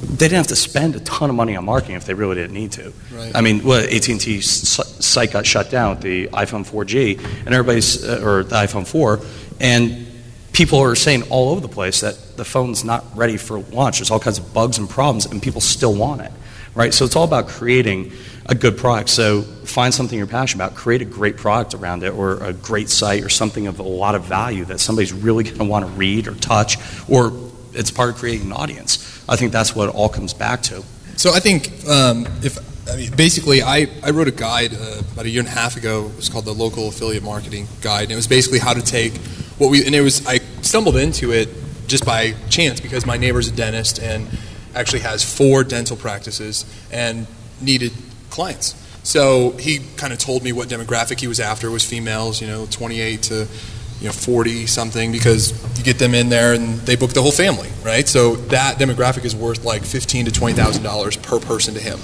they didn't have to spend a ton of money on marketing if they really didn't need to. Right. I mean, what AT&T site got shut down with the iPhone 4G, and everybody's, uh, or the iPhone 4, and people are saying all over the place that the phone's not ready for launch. There's all kinds of bugs and problems, and people still want it, right? So it's all about creating a good product. So find something you're passionate about, create a great product around it, or a great site, or something of a lot of value that somebody's really going to want to read or touch, or it's part of creating an audience. I think that's what it all comes back to. So I think um, if I mean, basically, I, I wrote a guide uh, about a year and a half ago. It was called the Local Affiliate Marketing Guide, and it was basically how to take what we and it was I stumbled into it just by chance because my neighbor's a dentist and actually has four dental practices and needed clients. So he kind of told me what demographic he was after was females, you know, 28 to you know 40 something because you get them in there and they book the whole family, right? So that demographic is worth like fifteen to twenty thousand dollars per person to him.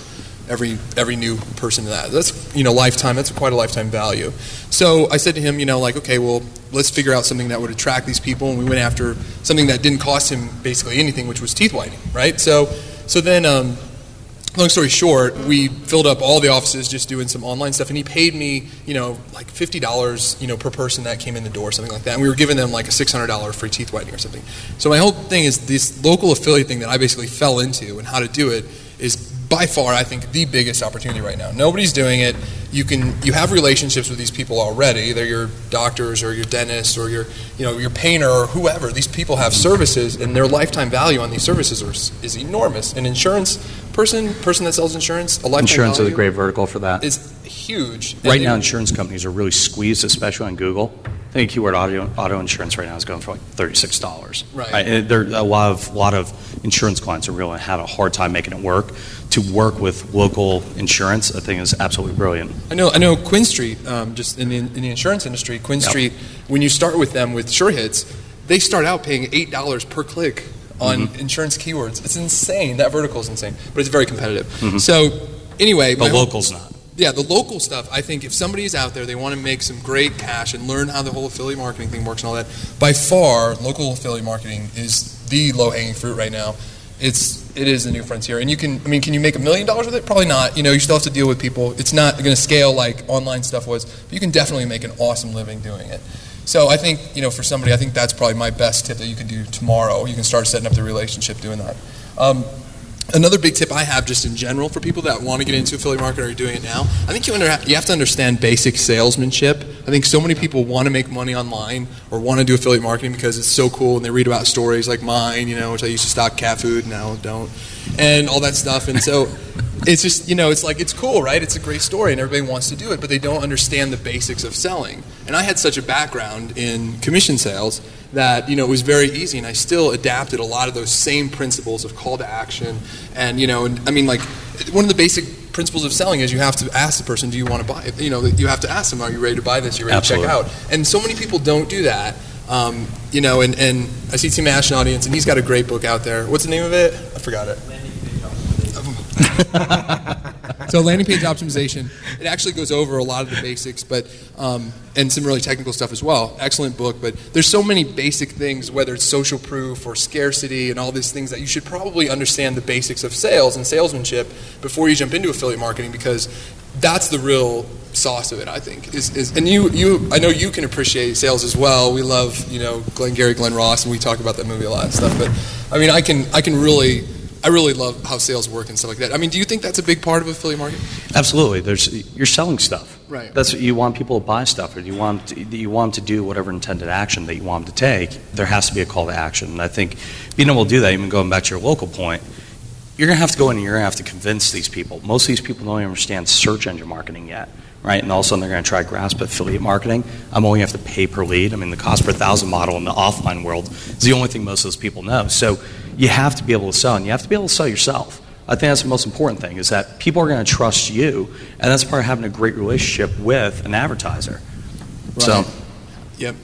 Every every new person to that. That's you know lifetime. That's quite a lifetime value. So I said to him, you know, like okay, well let's figure out something that would attract these people, and we went after something that didn't cost him basically anything, which was teeth whitening, right? So so then. Um, long story short, we filled up all the offices just doing some online stuff, and he paid me, you know, like fifty dollars, you know, per person that came in the door, something like that. And we were giving them like a six hundred dollar free teeth whitening or something. So my whole thing is this local affiliate thing that I basically fell into, and how to do it is by far, I think, the biggest opportunity right now. Nobody's doing it. You can you have relationships with these people already. They're your doctors or your dentists or your you know your painter or whoever. These people have services, and their lifetime value on these services are, is enormous. An insurance person person that sells insurance, a lifetime Insurance is a great vertical for that. is huge. Right And now, it- insurance companies are really squeezed, especially on Google. I think keyword audio, auto insurance right now is going for like thirty-six dollars. Right. and there a lot of lot of insurance clients are really having a hard time making it work. To work with local insurance, I think is absolutely brilliant. I know, I know QuinStreet, um, just in the, in the insurance industry, Quinn Yep. Street, when you start with them with SureHits, they start out paying $8 per click on Mm-hmm. insurance keywords. It's insane. That vertical is insane, but it's very competitive. So, anyway, But whole- Mm-hmm. locals not. Yeah, the local stuff. I think if somebody is out there, they want to make some great cash and learn how the whole affiliate marketing thing works and all that. By far, local affiliate marketing is the low hanging fruit right now. It's it is the new frontier, and you can. I mean, can you make a million dollars with it? Probably not. You know, you still have to deal with people. It's not going to scale like online stuff was, but you can definitely make an awesome living doing it. So I think you know, for somebody, I think that's probably my best tip that you can do tomorrow. You can start setting up the relationship doing that. Um, Another big tip I have, just in general, for people that want to get into affiliate marketing or are doing it now, I think you, under, you have to understand basic salesmanship. I think so many people want to make money online or want to do affiliate marketing because it's so cool, and they read about stories like mine, you know, which I used to stock cat food, now don't, and all that stuff. And so it's just, you know, it's like it's cool, right? It's a great story, and everybody wants to do it, but they don't understand the basics of selling. And I had such a background in commission sales that you know it was very easy, and I still adapted a lot of those same principles of call to action, and you know, and I mean, like one of the basic principles of selling is you have to ask the person, do you want to buy it? You know, you have to ask them, are you ready to buy this? Are you ready Absolutely. to check out? And so many people don't do that. Um, you know, and, and I see Tim Ash in the audience, and he's got a great book out there. What's the name of it? I forgot it. so landing page optimization it actually goes over a lot of the basics but um, and some really technical stuff as well excellent book but there's so many basic things whether it's social proof or scarcity and all these things that you should probably understand the basics of sales and salesmanship before you jump into affiliate marketing because that's the real sauce of it i think is, is and you you i know you can appreciate sales as well we love you know Glengarry Glen Ross and we talk about that movie a lot and stuff but i mean i can i can really I really love how sales work and stuff like that. I mean, do you think that's a big part of affiliate marketing? Absolutely. There's you're selling stuff. Right. That's what you want people to buy stuff, or you want to, you want them to do whatever intended action that you want them to take. There has to be a call to action, and I think being able to do that, even going back to your local point, you're going to have to go in and you're going to have to convince these people. Most of these people don't even understand search engine marketing yet, right? And all of a sudden they're going to try to grasp affiliate marketing. I'm only going to have to pay per lead. I mean, the cost per thousand model in the offline world is the only thing most of those people know. So you have to be able to sell, and you have to be able to sell yourself. I think that's the most important thing is that people are going to trust you, and that's part of having a great relationship with an advertiser. So, Yep.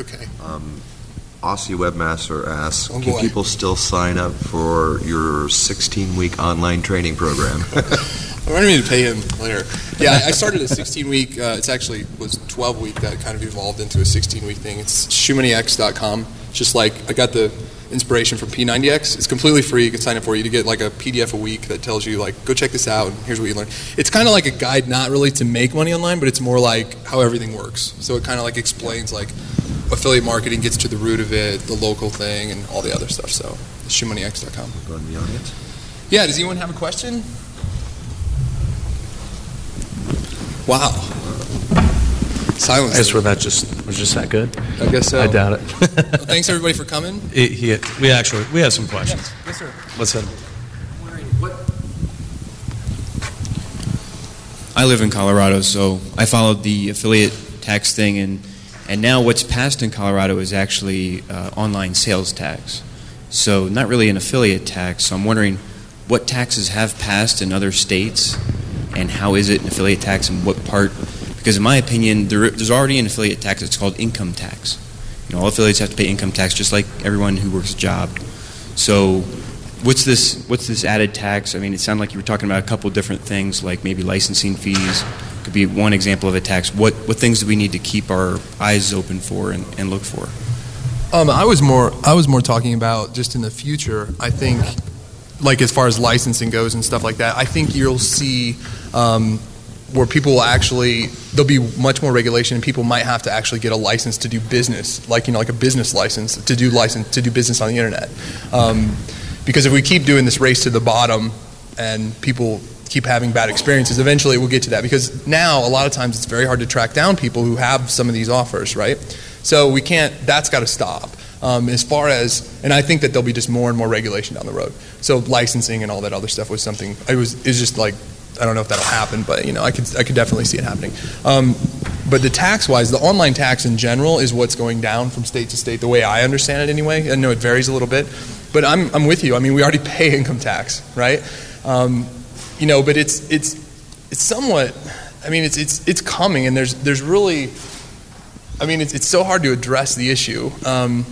Okay. Um, Aussie Webmaster asks, Oh, can boy. people still sign up for your 16-week online training program? I'm ready to pay him later. Yeah, I started a 16 week. Uh, it's actually was 12 week that kind of evolved into a 16 week thing. It's shoemoneyx.com. It's just like I got the inspiration from P90X. It's completely free. You can sign up for it. You get like a PDF a week that tells you like go check this out and here's what you learn. It's kind of like a guide, not really to make money online, but it's more like how everything works. So it kind of like explains like affiliate marketing gets to the root of it, the local thing, and all the other stuff. So it's shoemoneyx.com. Go in the audience. Yeah, does anyone have a question? Wow. Silence. I guess where that just was just that good. I guess so. I doubt it. Well, thanks everybody for coming. It- he- we actually we have some questions. Yes, sir. What's that? I live in Colorado, so I followed the affiliate tax thing, and and now what's passed in Colorado is actually uh, online sales tax. So not really an affiliate tax. So I'm wondering what taxes have passed in other states, and how is it an affiliate tax, and what part? Because in my opinion, there, there's already an affiliate tax. It's called income tax. You know, all affiliates have to pay income tax, just like everyone who works a job. So, what's this? What's this added tax? I mean, it sounded like you were talking about a couple different things, like maybe licensing fees could be one example of a tax. What what things do we need to keep our eyes open for and, and look for? Um, I was more I was more talking about just in the future. I think, like as far as licensing goes and stuff like that. I think you'll see um, where people will actually there'll be much more regulation and people might have to actually get a license to do business, like you know, like a business license to do license to do business on the internet. Um, because if we keep doing this race to the bottom and people keep having bad experiences, eventually we'll get to that. Because now a lot of times it's very hard to track down people who have some of these offers, right? So we can't. That's got to stop. Um, as far as, and I think that there'll be just more and more regulation down the road. So licensing and all that other stuff was something. It was is just like I don't know if that'll happen, but you know I could I could definitely see it happening. Um, but the tax wise, the online tax in general is what's going down from state to state. The way I understand it, anyway. I know it varies a little bit, but I'm I'm with you. I mean, we already pay income tax, right? Um, you know, but it's it's it's somewhat. I mean, it's it's it's coming, and there's there's really. I mean, it's it's so hard to address the issue, um,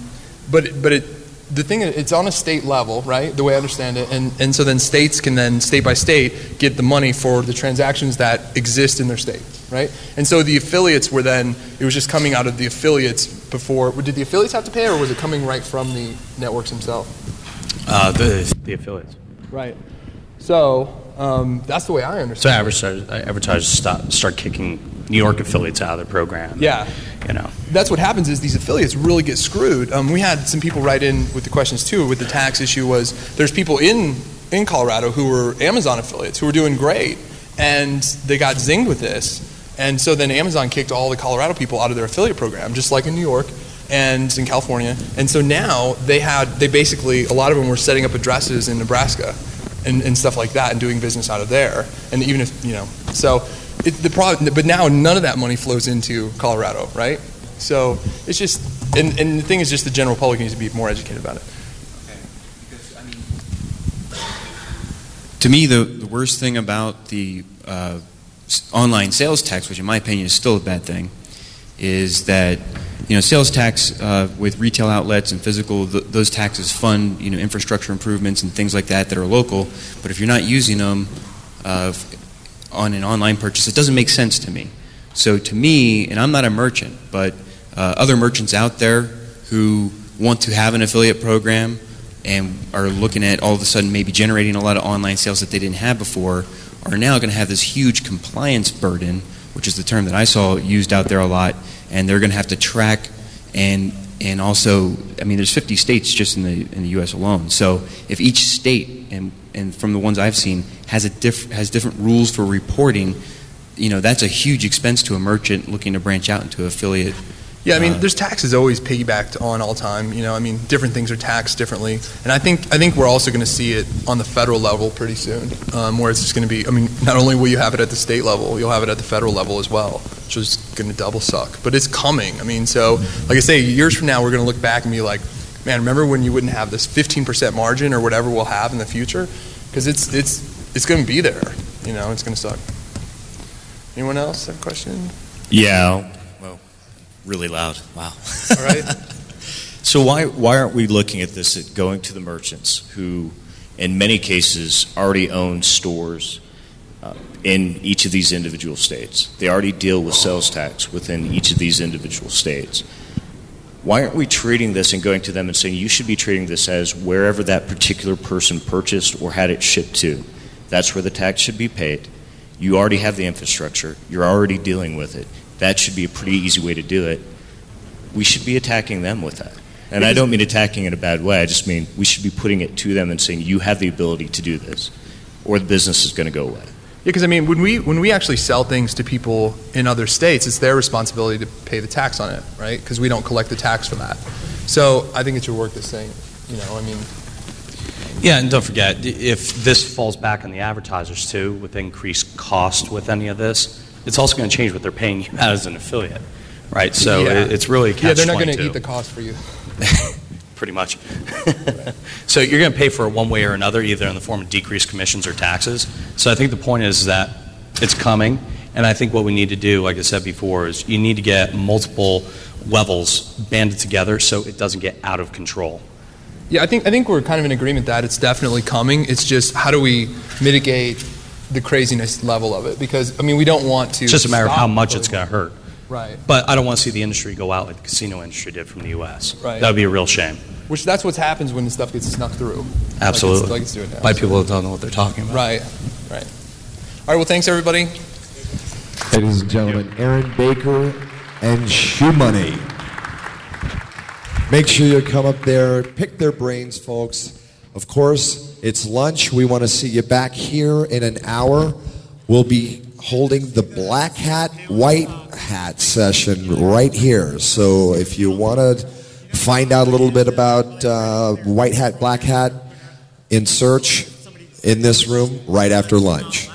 but but it the thing is, it's on a state level, right? The way I understand it, and and so then states can then state by state get the money for the transactions that exist in their state, right? And so the affiliates were then it was just coming out of the affiliates before. Did the affiliates have to pay, or was it coming right from the networks themselves? Uh, the the affiliates. Right. So um, that's the way I So understand. it. advertisers, advertisers start start kicking New York affiliates out of their program. Yeah. You know. that's what happens is these affiliates really get screwed. Um, we had some people write in with the questions too. With the tax issue, was there's people in in Colorado who were Amazon affiliates who were doing great, and they got zinged with this, and so then Amazon kicked all the Colorado people out of their affiliate program, just like in New York and in California. And so now they had they basically a lot of them were setting up addresses in Nebraska. And, and stuff like that, and doing business out of there, and even if you know, so it, the problem. But now none of that money flows into Colorado, right? So it's just, and, and the thing is, just the general public needs to be more educated about it. To me, the, the worst thing about the uh, online sales tax, which in my opinion is still a bad thing, is that you know sales tax uh, with retail outlets and physical th- those taxes fund you know infrastructure improvements and things like that that are local. But if you're not using them uh, on an online purchase, it doesn't make sense to me. So to me, and I'm not a merchant, but uh, other merchants out there who want to have an affiliate program and are looking at all of a sudden maybe generating a lot of online sales that they didn't have before are now going to have this huge compliance burden, which is the term that I saw used out there a lot, and they're going to have to track and and also, I mean, there's 50 states just in the in the U.S. alone. So if each state and and from the ones I've seen has a diff, has different rules for reporting, you know, that's a huge expense to a merchant looking to branch out into affiliate. Yeah, I mean, Uh, there's taxes always piggybacked on all time. You know, I mean, different things are taxed differently, and I think I think we're also going to see it on the federal level pretty soon, um, where it's just going to be. I mean, not only will you have it at the state level, you'll have it at the federal level as well, which is going to double suck. But it's coming. I mean, so like I say, years from now, we're going to look back and be like, man, remember when you wouldn't have this 15% margin or whatever we'll have in the future? Because it's it's it's going to be there. You know, it's going to suck. Anyone else have a question? Yeah. Well, really loud. Wow. All right. So why why aren't we looking at this at going to the merchants who, in many cases, already own stores uh, in each of these individual states? They already deal with sales tax within each of these individual states. Why aren't we treating this and going to them and saying you should be treating this as wherever that particular person purchased or had it shipped to? That's where the tax should be paid. You already have the infrastructure. You're already dealing with it. That should be a pretty easy way to do it. We should be attacking them with that. And I don't mean attacking in a bad way. I just mean we should be putting it to them and saying you have the ability to do this, or the business is going to go away. Yeah, because I mean, when we when we actually sell things to people in other states, it's their responsibility to pay the tax on it, right? Because we don't collect the tax for that. So I think it's your work that's saying, you know, I mean, Yeah, and don't forget, if this falls back on the advertisers too, with increased cost with any of this, it's also going to change what they're paying you as an affiliate, right? So Yeah. it- it's really a yeah, they're not going to eat the cost for you. pretty much. so you're going to pay for it one way or another, either in the form of decreased commissions or taxes. So I think the point is that it's coming, And I think what we need to do, like I said before, is you need to get multiple levels banded together so it doesn't get out of control. Yeah, I think I think we're kind of in agreement that it's definitely coming. It's just how do we mitigate the craziness level of it? Because I mean, we don't want to. It's just a matter of how much it's going to hurt. Right. But I don't want to see the industry go out like the casino industry did from the U.S. Right. That would be a real shame. Which that's what happens when the stuff gets snuck through. Absolutely. Like it's, like it's doing now. By people that don't know what they're talking about. Right. Right. All right. Well, thanks everybody. Ladies and gentlemen, Aaron Baker and ShoeMoney. Make sure you come up there, pick their brains, folks. Of course, it's lunch. We want to see you back here in an hour. We'll be holding the black hat, white hat session right here. So if you want to find out a little bit about uh, white hat, black hat, in search in this room right after lunch.